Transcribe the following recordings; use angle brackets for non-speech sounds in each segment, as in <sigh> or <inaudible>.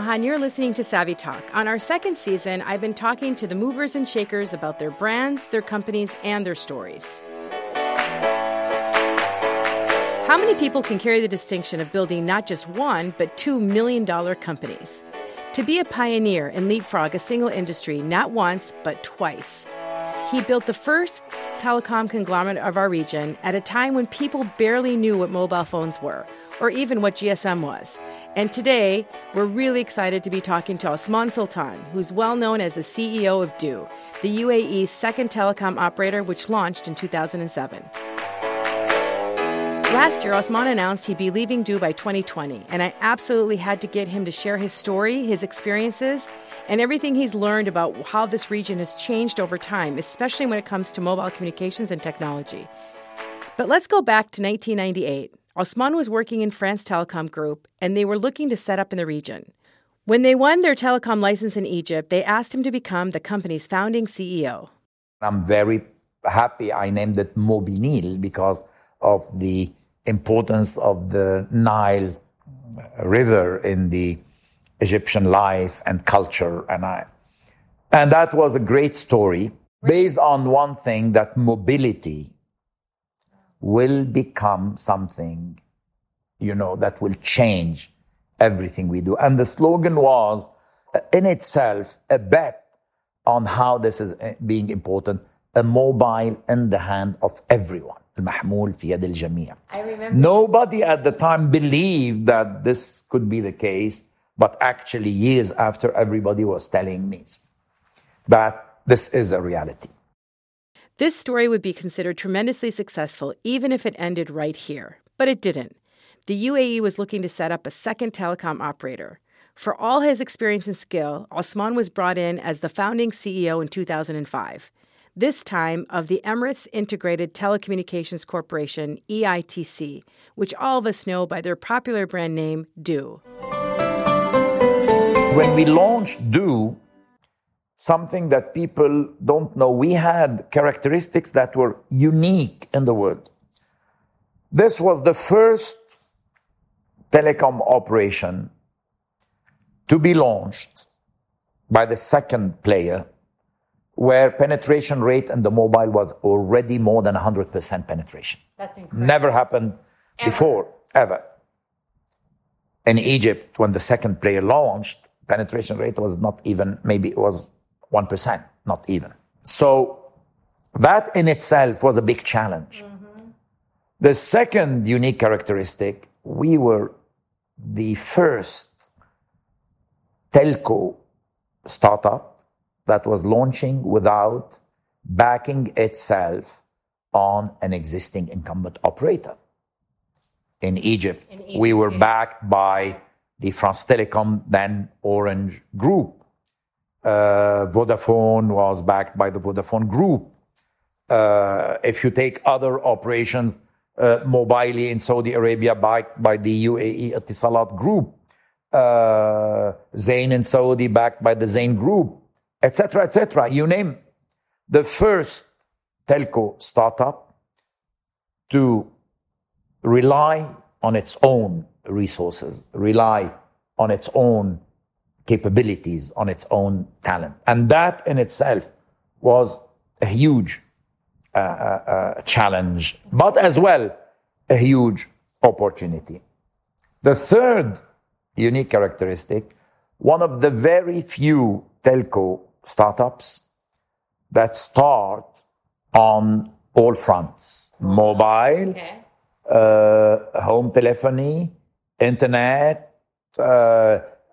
Mahan. You're listening to Savvy Talk. On our second season, I've been talking to the movers and shakers about their brands, their companies, and their stories. How many people can carry the distinction of building not just one, but two million dollar companies? To be a pioneer and leapfrog a single industry not once, but twice. He built the first telecom conglomerate of our region at a time when people barely knew what mobile phones were, or even what GSM was. And today, we're really excited to be talking to Osman Sultan, who's well known as the CEO of Du, the UAE's second telecom operator, which launched in 2007. Last year, Osman announced he'd be leaving Du by 2020, and I absolutely had to get him to share his story, his experiences, and everything he's learned about how this region has changed over time, especially when it comes to mobile communications and technology. But let's go back to 1998. Osman was working in France Telecom Group, and they were looking to set up in the region. When they won their telecom license in Egypt, they asked him to become the company's founding CEO. I'm very happy I named it Mobinil because of the importance of the Nile River in the Egyptian life and culture. And I, and that was a great story based on one thing that mobility will become something, you know, that will change everything we do. And the slogan was in itself a bet on how this is being important, a mobile in the hand of everyone. المحمول في يد الجميع. I remember. Nobody at the time believed that this could be the case, but actually years after everybody was telling me that this is a reality. This story would be considered tremendously successful even if it ended right here. But it didn't. The UAE was looking to set up a second telecom operator. For all his experience and skill, Osman was brought in as the founding CEO in 2005 this time of the Emirates Integrated Telecommunications Corporation, EITC, which all of us know by their popular brand name, Du. When we launched Du, something that people don't know, we had characteristics that were unique in the world. This was the first telecom operation to be launched by the second player where penetration rate in the mobile was already more than 100% penetration. That's incredible. Never happened Ever. before, ever. In Egypt, when the second player launched, penetration rate was not even, maybe it was 1%, not even. So that in itself was a big challenge. Mm-hmm. The second unique characteristic, we were the first telco startup that was launching without backing itself on an existing incumbent operator. In Egypt, In Egypt, we were yeah. backed by the France Telecom, then Orange Group. Uh, Vodafone was backed by the Vodafone Group. Uh, if you take other operations, uh, Mobily in Saudi Arabia backed by the UAE Etisalat Group, uh, Zain in Saudi backed by the Zain Group, etc., etc. You name the first telco startup to rely on its own resources, rely on its own capabilities, on its own talent. And that in itself was a huge uh, uh, uh, challenge, but as well a huge opportunity. The third unique characteristic, one of the very few telco startups that start on all fronts mobile, Okay. uh, home telephony, internet,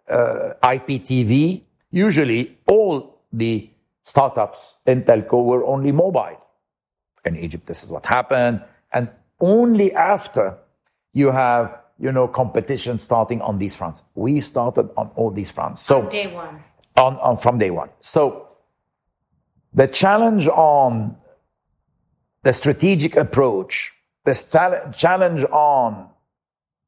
uh, IPTV. Usually, all the startups in telco were only mobile. In Egypt, this is what happened. And only after you have, you know, competition starting on these fronts. We started on all these fronts. So Day one. on, on from day one. So the challenge on the strategic approach, the challenge on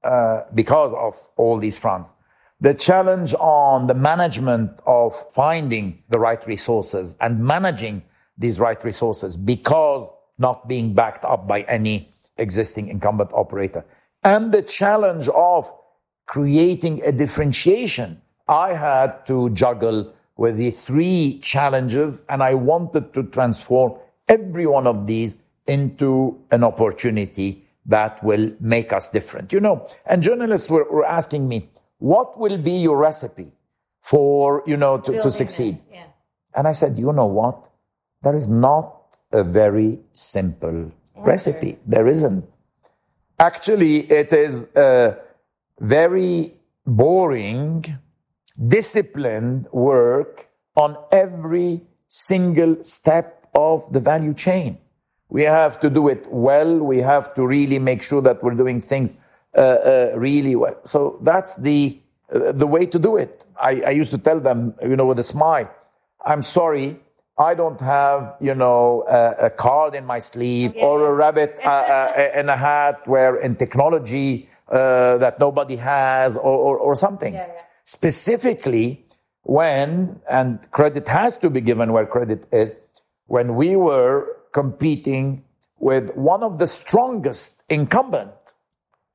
uh, because of all these fronts, the challenge on the management of finding the right resources and managing these right resources because not being backed up by any existing incumbent operator, and the challenge of creating a differentiation I had to juggle with the three challenges, and I wanted to transform every one of these into an opportunity that will make us different. You know, and journalists were, were asking me, what will be your recipe for, you know, to, to succeed? yeah. And I said, you know what? There is not a very simple recipe. There isn't. Actually, it is a very boring, disciplined work on every single step of the value chain. We have to do it well. We have to really make sure that we're doing things really well. So that's the uh, the way to do it. I, I used to tell them, you know, with a smile, I'm sorry, I don't have, you know, a, a card in my sleeve yeah. or a rabbit uh, uh, in a hat where in technology uh, that nobody has or, or, or something. Yeah, yeah. Specifically, when, and credit has to be given where credit is, when we were competing with one of the strongest incumbent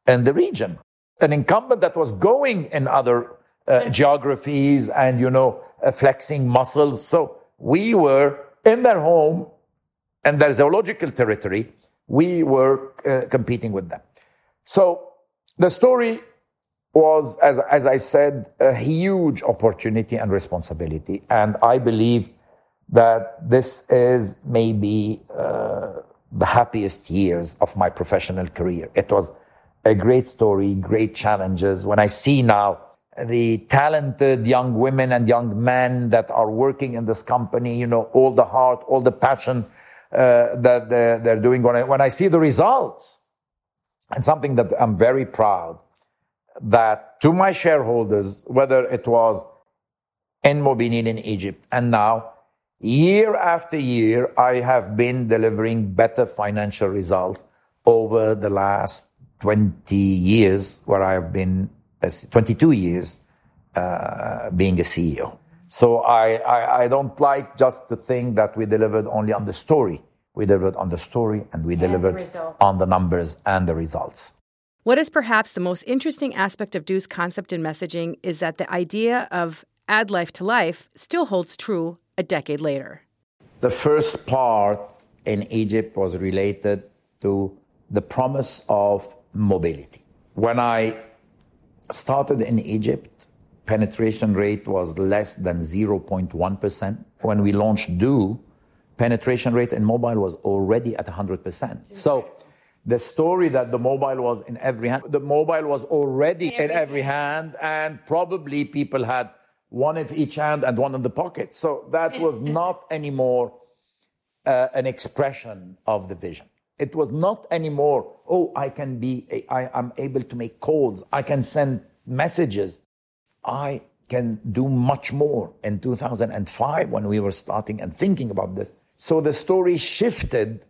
in the region, an incumbent that was going in other uh, geographies and, you know, uh, flexing muscles. So we were in their home and their zoological territory. We were uh, competing with them. So the story was, as, as I said, a huge opportunity and responsibility. And I believe that this is maybe uh, the happiest years of my professional career. It was a great story, great challenges. When I see now the talented young women and young men that are working in this company, you know, all the heart, all the passion uh, that they're, they're doing. When I, when I see the results, and something that I'm very proud that to my shareholders, whether it was in Mobinil in Egypt and now, year after year, I have been delivering better financial results over the last 20 years where I have been 22 years uh, being a CEO. So I, I, I, don't like just to think that we delivered only on the story. We delivered on the story and we and delivered the on the numbers and the results. What is perhaps the most interesting aspect of Du's concept and messaging is that the idea of add life to life still holds true a decade later. The first part in Egypt was related to the promise of mobility. When I started in Egypt, penetration rate was less than 0.1%. When we launched Du, penetration rate in mobile was already at 100%. So the story that the mobile was in every hand, the mobile was already in every hand, and probably people had one in each hand and one in the pocket. So that was <laughs> not anymore uh, an expression of the vision. It was not anymore, oh, I can be, I am able to make calls, I can send messages. I can do much more in 2005 when we were starting and thinking about this. So the story shifted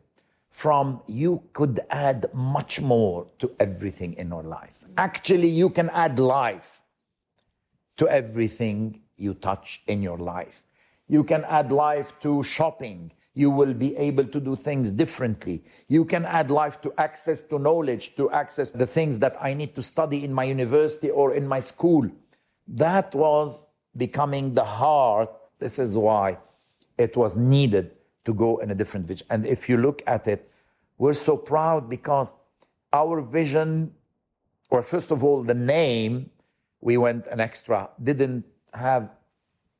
from you could add much more to everything in your life. Actually, you can add life to everything you touch in your life. You can add life to shopping you will be able to do things differently. You can add life to access to knowledge, to access the things that I need to study in my university or in my school. That was becoming the heart. This is why it was needed to go in a different vision. And if you look at it, we're so proud because our vision, or first of all, the name, we went an extra, didn't have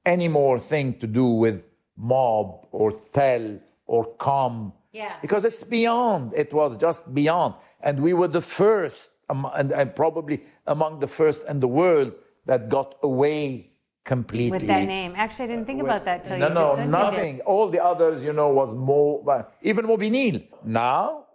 any more thing to do with mob or tell or come. Yeah. Because it's beyond. It was just beyond. And we were the first, and, and probably among the first in the world that got away completely. With that name. Actually, I didn't think about that till no, you No, no, nothing. All the others, you know, was more, even Mobinil. Now,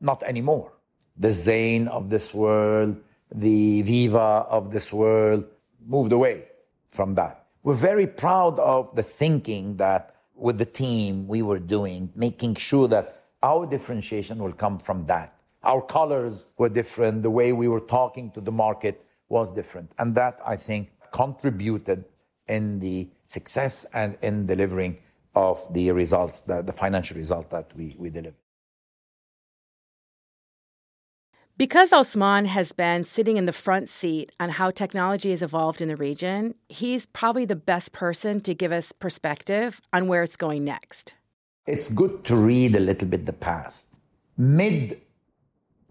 not anymore. The Zain of this world, the Viva of this world moved away from that. We're very proud of the thinking that with the team we were doing, making sure that our differentiation will come from that. Our colors were different. The way we were talking to the market was different. And that, I think, contributed in the success and in delivering of the results, the, the financial result that we, we delivered. Because Osman has been sitting in the front seat on how technology has evolved in the region, he's probably the best person to give us perspective on where it's going next. It's good to read a little bit the past. Mid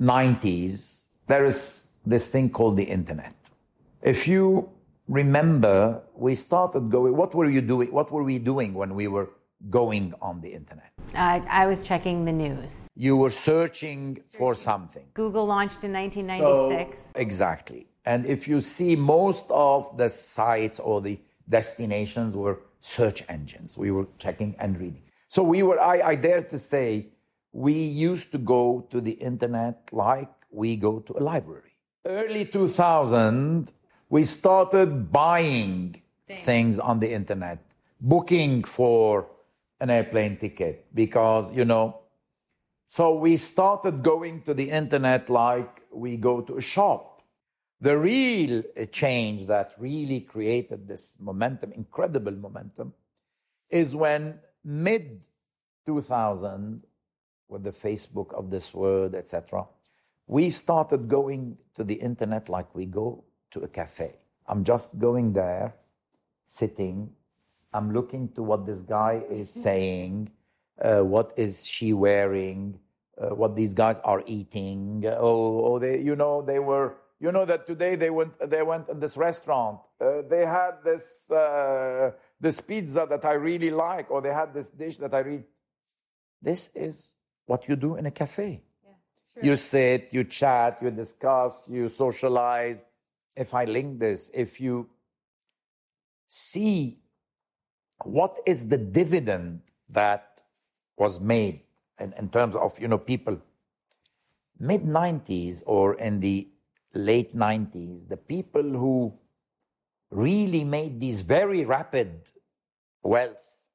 90s, there is this thing called the internet. If you remember, we started going, what were you doing? What were we doing when we were going on the internet? Uh, I was checking the news. You were searching for something. Google launched in 1996. So, exactly. And if you see most of the sites or the destinations were search engines, we were checking and reading. So we were, I, I dare to say, we used to go to the internet like we go to a library. Early 2000, we started buying things on the internet, booking for an airplane ticket because, you know, so we started going to the internet like we go to a shop. The real change that really created this momentum, incredible momentum, is when mid 2000, with the Facebook of this world, etc., we started going to the internet like we go to a cafe. I'm just going there, sitting, I'm looking to what this guy is saying, uh, what is she wearing, uh, what these guys are eating. Oh, oh, they, you know, they were, you know, that today they went, they went in this restaurant. Uh, they had this, uh, this pizza that I really like, or they had this dish that I really. This is what you do in a cafe. you sit, you chat, you discuss, you socialize. If I link this, if you see what is the dividend that was made in, in terms of you know people? Mid 90s or in the late 90s the people who really made these very rapid wealth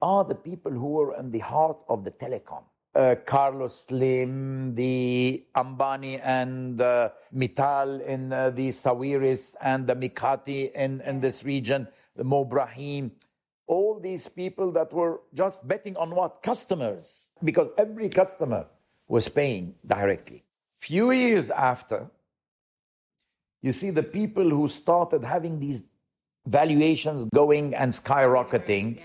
are the people who were in the heart of the telecom. Uh, Carlos Slim, the Ambani and uh, Mittal in uh, the Sawiris and the Mikati in, in this region, the Mo Ibrahim all these people that were just betting on what? Customers. Because every customer was paying directly. Few years after, you see the people who started having these valuations going and skyrocketing yeah.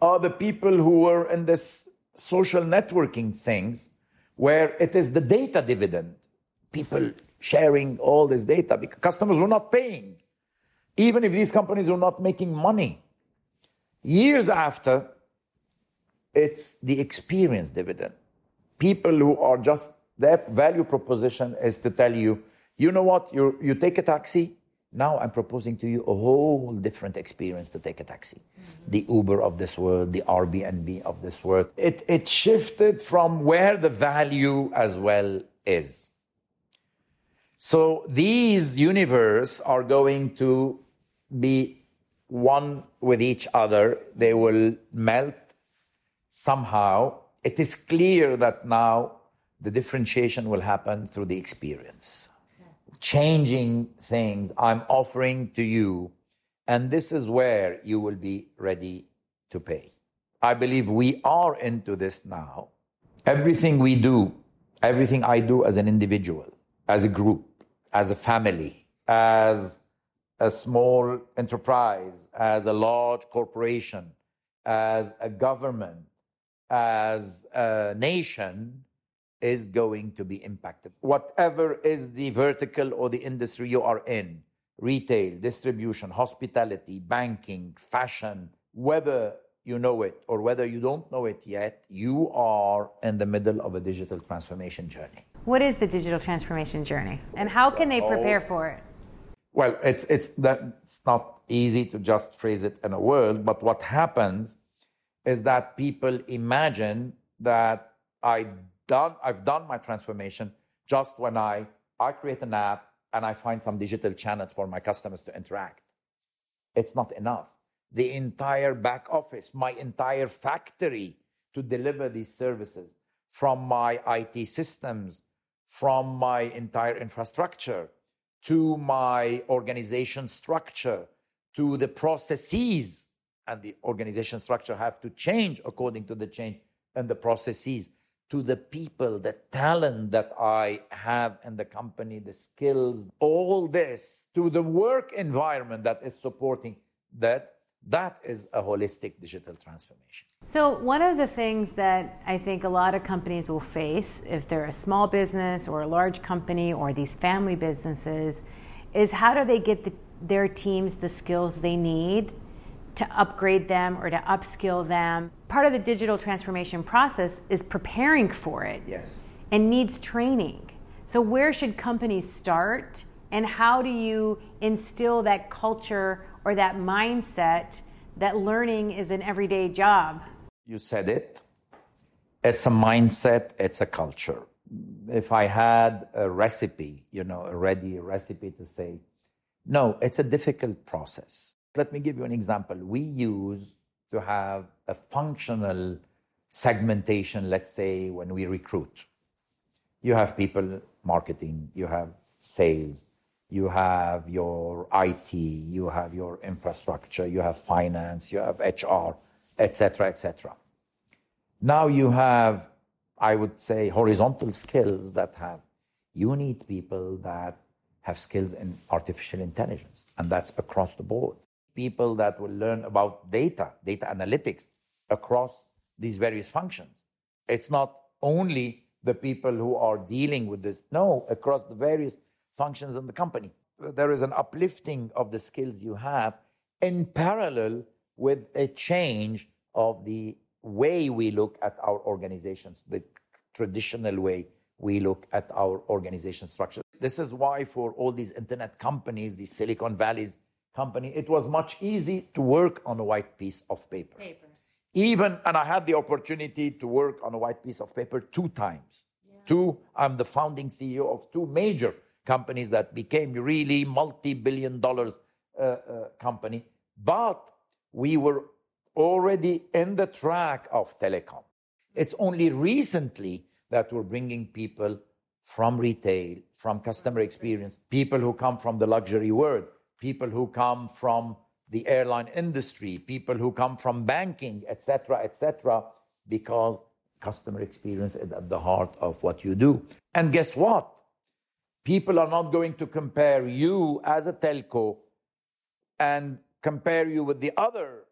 are the people who were in this social networking things where it is the data dividend. People sharing all this data because customers were not paying. Even if these companies are not making money. Years after, it's the experience dividend. People who are just, their value proposition is to tell you, you know what, you you take a taxi, now I'm proposing to you a whole different experience to take a taxi. Mm-hmm. The Uber of this world, the Airbnb of this world. It, it shifted from where the value as well is. So these universe are going to be one with each other, they will melt somehow. It is clear that now the differentiation will happen through the experience. Changing things I'm offering to you, and this is where you will be ready to pay. I believe we are into this now. Everything we do, everything I do as an individual, as a group, as a family, as a small enterprise, as a large corporation, as a government, as a nation is going to be impacted. Whatever is the vertical or the industry you are in retail, distribution, hospitality, banking, fashion whether you know it or whether you don't know it yet, you are in the middle of a digital transformation journey. What is the digital transformation journey and how can they prepare for it? Well, it's, it's, that, it's not easy to just phrase it in a word, but what happens is that people imagine that I done, I've done my transformation just when I, I create an app and I find some digital channels for my customers to interact. It's not enough. The entire back office, my entire factory to deliver these services from my IT systems, from my entire infrastructure, to my organization structure, to the processes, and the organization structure have to change according to the change and the processes, to the people, the talent that I have in the company, the skills, all this to the work environment that is supporting that, that is a holistic digital transformation. So, one of the things that I think a lot of companies will face, if they're a small business or a large company or these family businesses, is how do they get the, their teams the skills they need to upgrade them or to upskill them. Part of the digital transformation process is preparing for it. Yes. And needs training. So where should companies start and how do you instill that culture or that mindset that learning is an everyday job? You said it. It's a mindset, it's a culture. If I had a recipe, you know, a ready recipe to say, no, it's a difficult process. Let me give you an example. We use to have a functional segmentation, let's say, when we recruit. You have people marketing, you have sales, you have your IT, you have your infrastructure, you have finance, you have HR, etc., etc. Now you have, I would say, horizontal skills that have. You need people that have skills in artificial intelligence, and that's across the board people that will learn about data, data analytics across these various functions. It's not only the people who are dealing with this, no, across the various functions in the company. There is an uplifting of the skills you have in parallel with a change of the way we look at our organizations, the traditional way we look at our organization structure. This is why, for all these internet companies, these Silicon Valleys, company, it was much easy to work on a white piece of paper. paper. Even, and I had the opportunity to work on a white piece of paper two times. Yeah. Two, I'm the founding CEO of two major companies that became really multi-billion dollars uh, uh, company. But we were already in the track of telecom. It's only recently that we're bringing people from retail, from customer experience, people who come from the luxury world, people who come from the airline industry, people who come from banking, etc., etc., because customer experience is at the heart of what you do. And guess what? People are not going to compare you as a telco and compare you with the other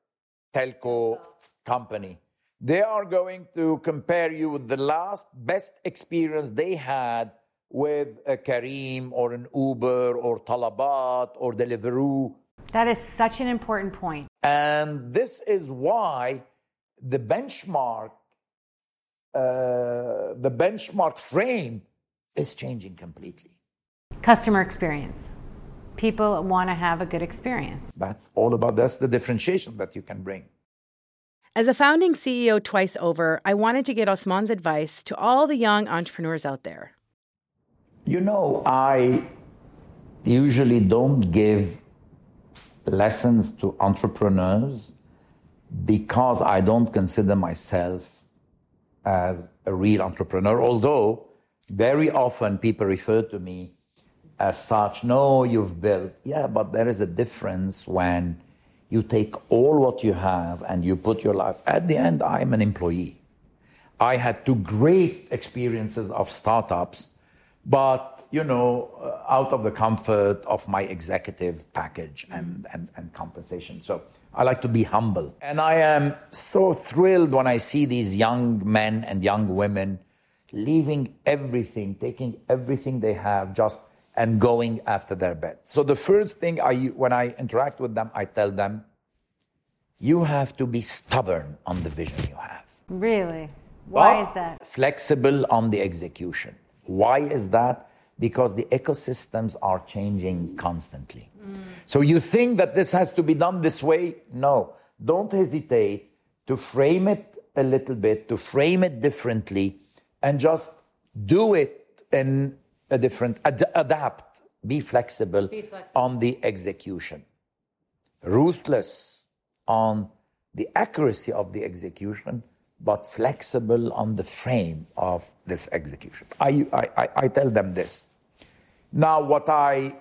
telco company. They are going to compare you with the last best experience they had with a Careem or an Uber or Talabat or Deliveroo. That is such an important point. And this is why the benchmark, uh, the benchmark frame is changing completely. Customer experience. People want to have a good experience. That's all about that's the differentiation that you can bring. As a founding CEO twice over, I wanted to get Osman's advice to all the young entrepreneurs out there. You know, I usually don't give lessons to entrepreneurs because I don't consider myself as a real entrepreneur, although very often people refer to me as such. No, you've built. Yeah, but there is a difference when you take all what you have and you put your life. At the end, I'm an employee. I had two great experiences of startups but you know, uh, out of the comfort of my executive package and, and, and compensation. So I like to be humble. And I am so thrilled when I see these young men and young women leaving everything, taking everything they have just and going after their bet. So the first thing I, when I interact with them, I tell them, you have to be stubborn on the vision you have. Really? Why is that? Flexible on the execution. Why is that? Because the ecosystems are changing constantly. Mm. So you think that this has to be done this way? No. Don't hesitate to frame it a little bit, to frame it differently, and just do it in a different, ad- adapt, be flexible, be flexible on the execution. Ruthless on the accuracy of the execution, but flexible on the frame of this execution. I, I, I tell them this. Now, what I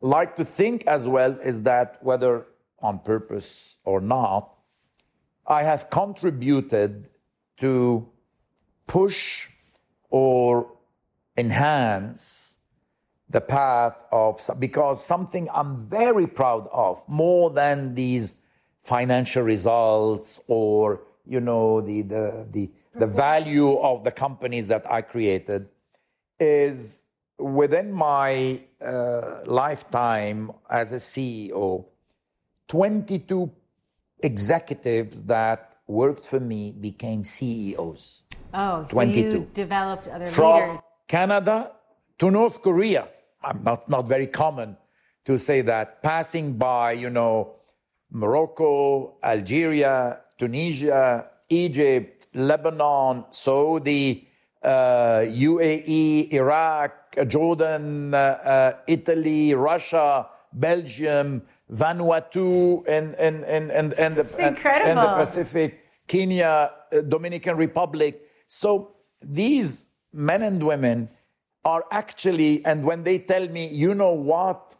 like to think as well is that whether on purpose or not, I have contributed to push or enhance the path of because something I'm very proud of more than these financial results or you know the the the, the value of the companies that I created is within my uh, lifetime as a CEO 22 executives that worked for me became CEOs. Oh, 22. So you developed other From leaders. Canada to North Korea. I'm not, not very common to say that. Passing by, you know, Morocco, Algeria, Tunisia, Egypt, Lebanon, Saudi, uh, UAE, Iraq, Jordan, uh, uh, Italy, Russia, Belgium, Vanuatu, and, and, and, and, and, the, and, and the Pacific, Kenya, uh, Dominican Republic. So these men and women are actually, and when they tell me, you know what,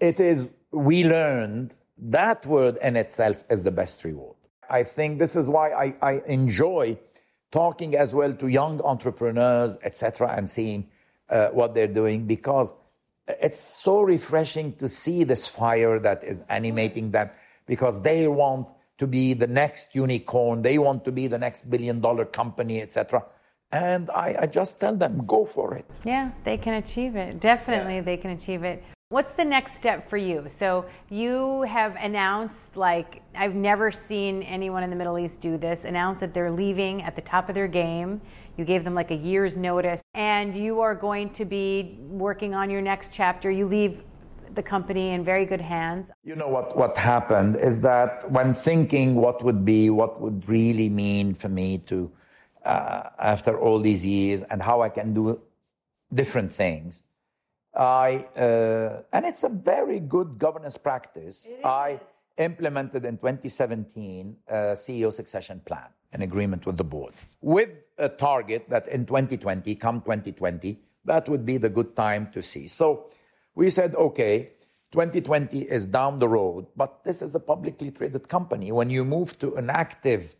it is, we learned, that word in itself is the best reward. I think this is why I, I enjoy talking as well to young entrepreneurs, etc., and seeing uh, what they're doing because it's so refreshing to see this fire that is animating them because they want to be the next unicorn, they want to be the next billion dollar company, etc. And I, I, just tell them, go for it. Yeah, they can achieve it. Definitely, yeah. they can achieve it. What's the next step for you? So you have announced, like, I've never seen anyone in the Middle East do this, announce that they're leaving at the top of their game. You gave them like a year's notice, and you are going to be working on your next chapter. You leave the company in very good hands. You know what, what happened is that when thinking what would be, what would really mean for me to, uh, after all these years, and how I can do different things I, uh, and it's a very good governance practice. I implemented in 2017 a CEO succession plan, an agreement with the board, with a target that in 2020, come 2020, that would be the good time to see. So we said, okay, 2020 is down the road, but this is a publicly traded company. When you move to an active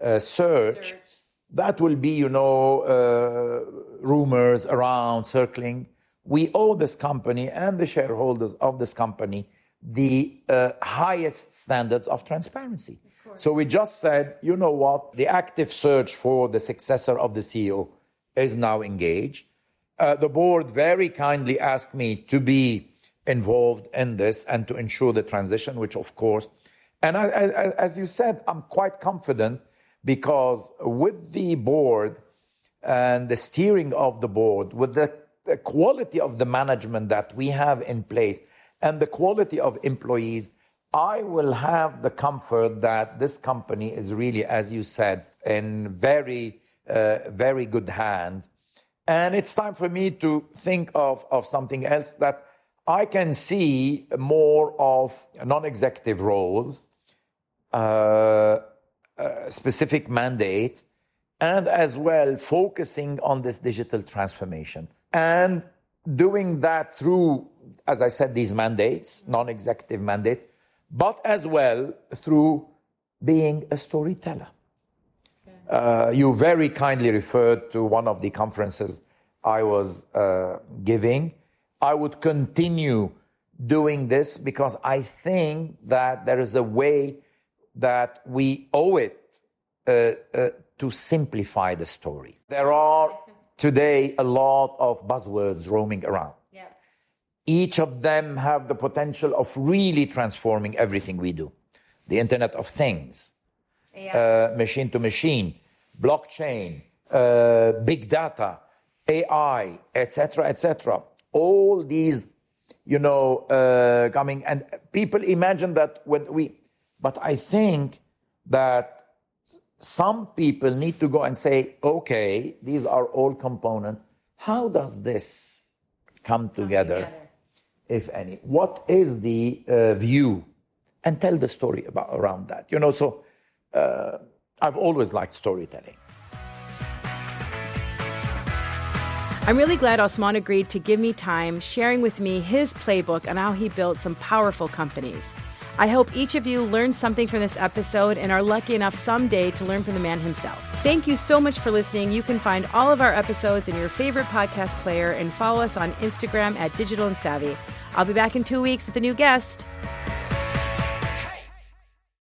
uh, search, search, that will be, you know, uh, rumors around circling we owe this company and the shareholders of this company the uh, highest standards of transparency. Of so we just said, you know what, the active search for the successor of the CEO is now engaged. Uh, the board very kindly asked me to be involved in this and to ensure the transition, which of course, and I, I, as you said, I'm quite confident because with the board and the steering of the board, with the the quality of the management that we have in place and the quality of employees, I will have the comfort that this company is really, as you said, in very, uh, very good hands. And it's time for me to think of, of something else that I can see more of non executive roles, uh, uh, specific mandates, and as well focusing on this digital transformation and doing that through, as I said, these mandates, non executive mandates, but as well through being a storyteller. Uh, you very kindly referred to one of the conferences I was uh, giving. I would continue doing this because I think that there is a way that we owe it uh, uh to simplify the story. There are today a lot of buzzwords roaming around. Yeah. Each of them have the potential of really transforming everything we do. The Internet of Things, yeah. uh, machine to machine, blockchain, uh, big data, AI, etc., etc. All these, you know, uh, coming and people imagine that when we, but I think that some people need to go and say, okay, these are all components. How does this come, come together, together, if any? What is the uh, view? And tell the story about around that. You know, so uh, I've always liked storytelling. I'm really glad Osman agreed to give me time sharing with me his playbook on how he built some powerful companies. I hope each of you learned something from this episode and are lucky enough someday to learn from the man himself. Thank you so much for listening. You can find all of our episodes in your favorite podcast player and follow us on Instagram at Digital and Savvy. I'll be back in two weeks with a new guest.